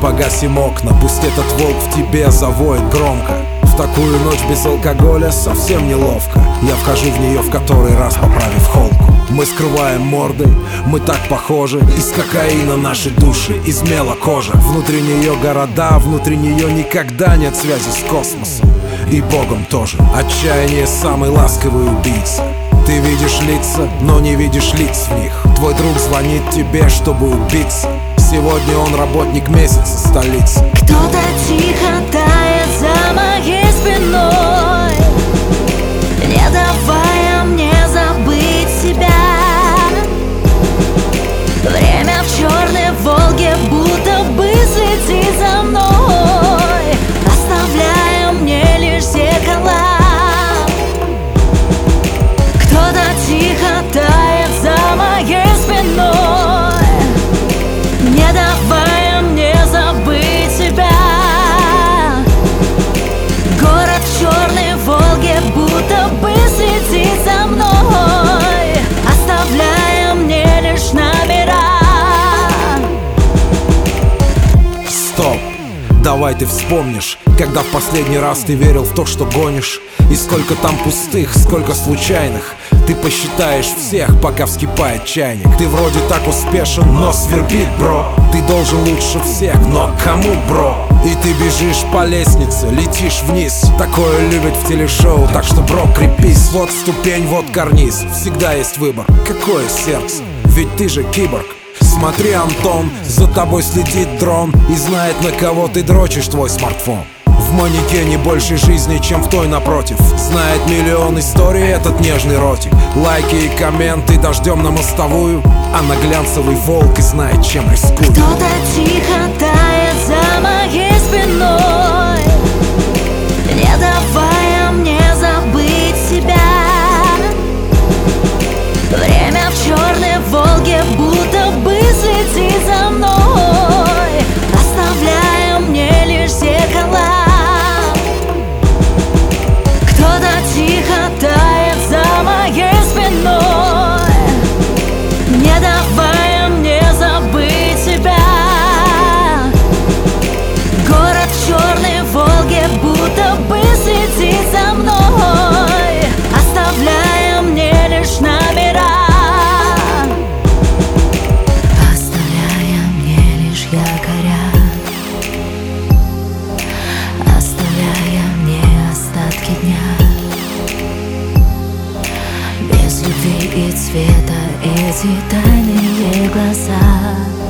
погасим окна Пусть этот волк в тебе завоет громко. В такую ночь без алкоголя совсем неловко. Я вхожу в нее в который раз, поправив холку. Мы скрываем морды, мы так похожи. Из кокаина наши души, из мела кожа. Внутри нее города, внутри нее никогда нет связи с космосом. И Богом тоже. Отчаяние самый ласковый убийца. Ты видишь лица, но не видишь лиц в них. Твой друг звонит тебе, чтобы убиться Сегодня он работник месяца столицы. Кто-то Стоп, давай ты вспомнишь Когда в последний раз ты верил в то, что гонишь. И сколько там пустых, сколько случайных. Ты посчитаешь всех, пока вскипает чайник. Ты вроде так успешен, но свербит, бро. Ты должен лучше всех, но кому, бро? И ты бежишь по лестнице, летишь вниз. Такое любят в телешоу, так что, бро, крепись. Вот ступень, вот карниз, всегда есть выбор. Какое сердце? Ведь ты же киборг Смотри, Антон, за тобой следит дрон И знает, на кого ты дрочишь твой смартфон. В манекене больше жизни, чем в той напротив. Знает миллион историй этот нежный ротик. Лайки и комменты дождем на мостовую А на глянцевый волк и знает, чем рискует Кто-то Цвета эти тайные глаза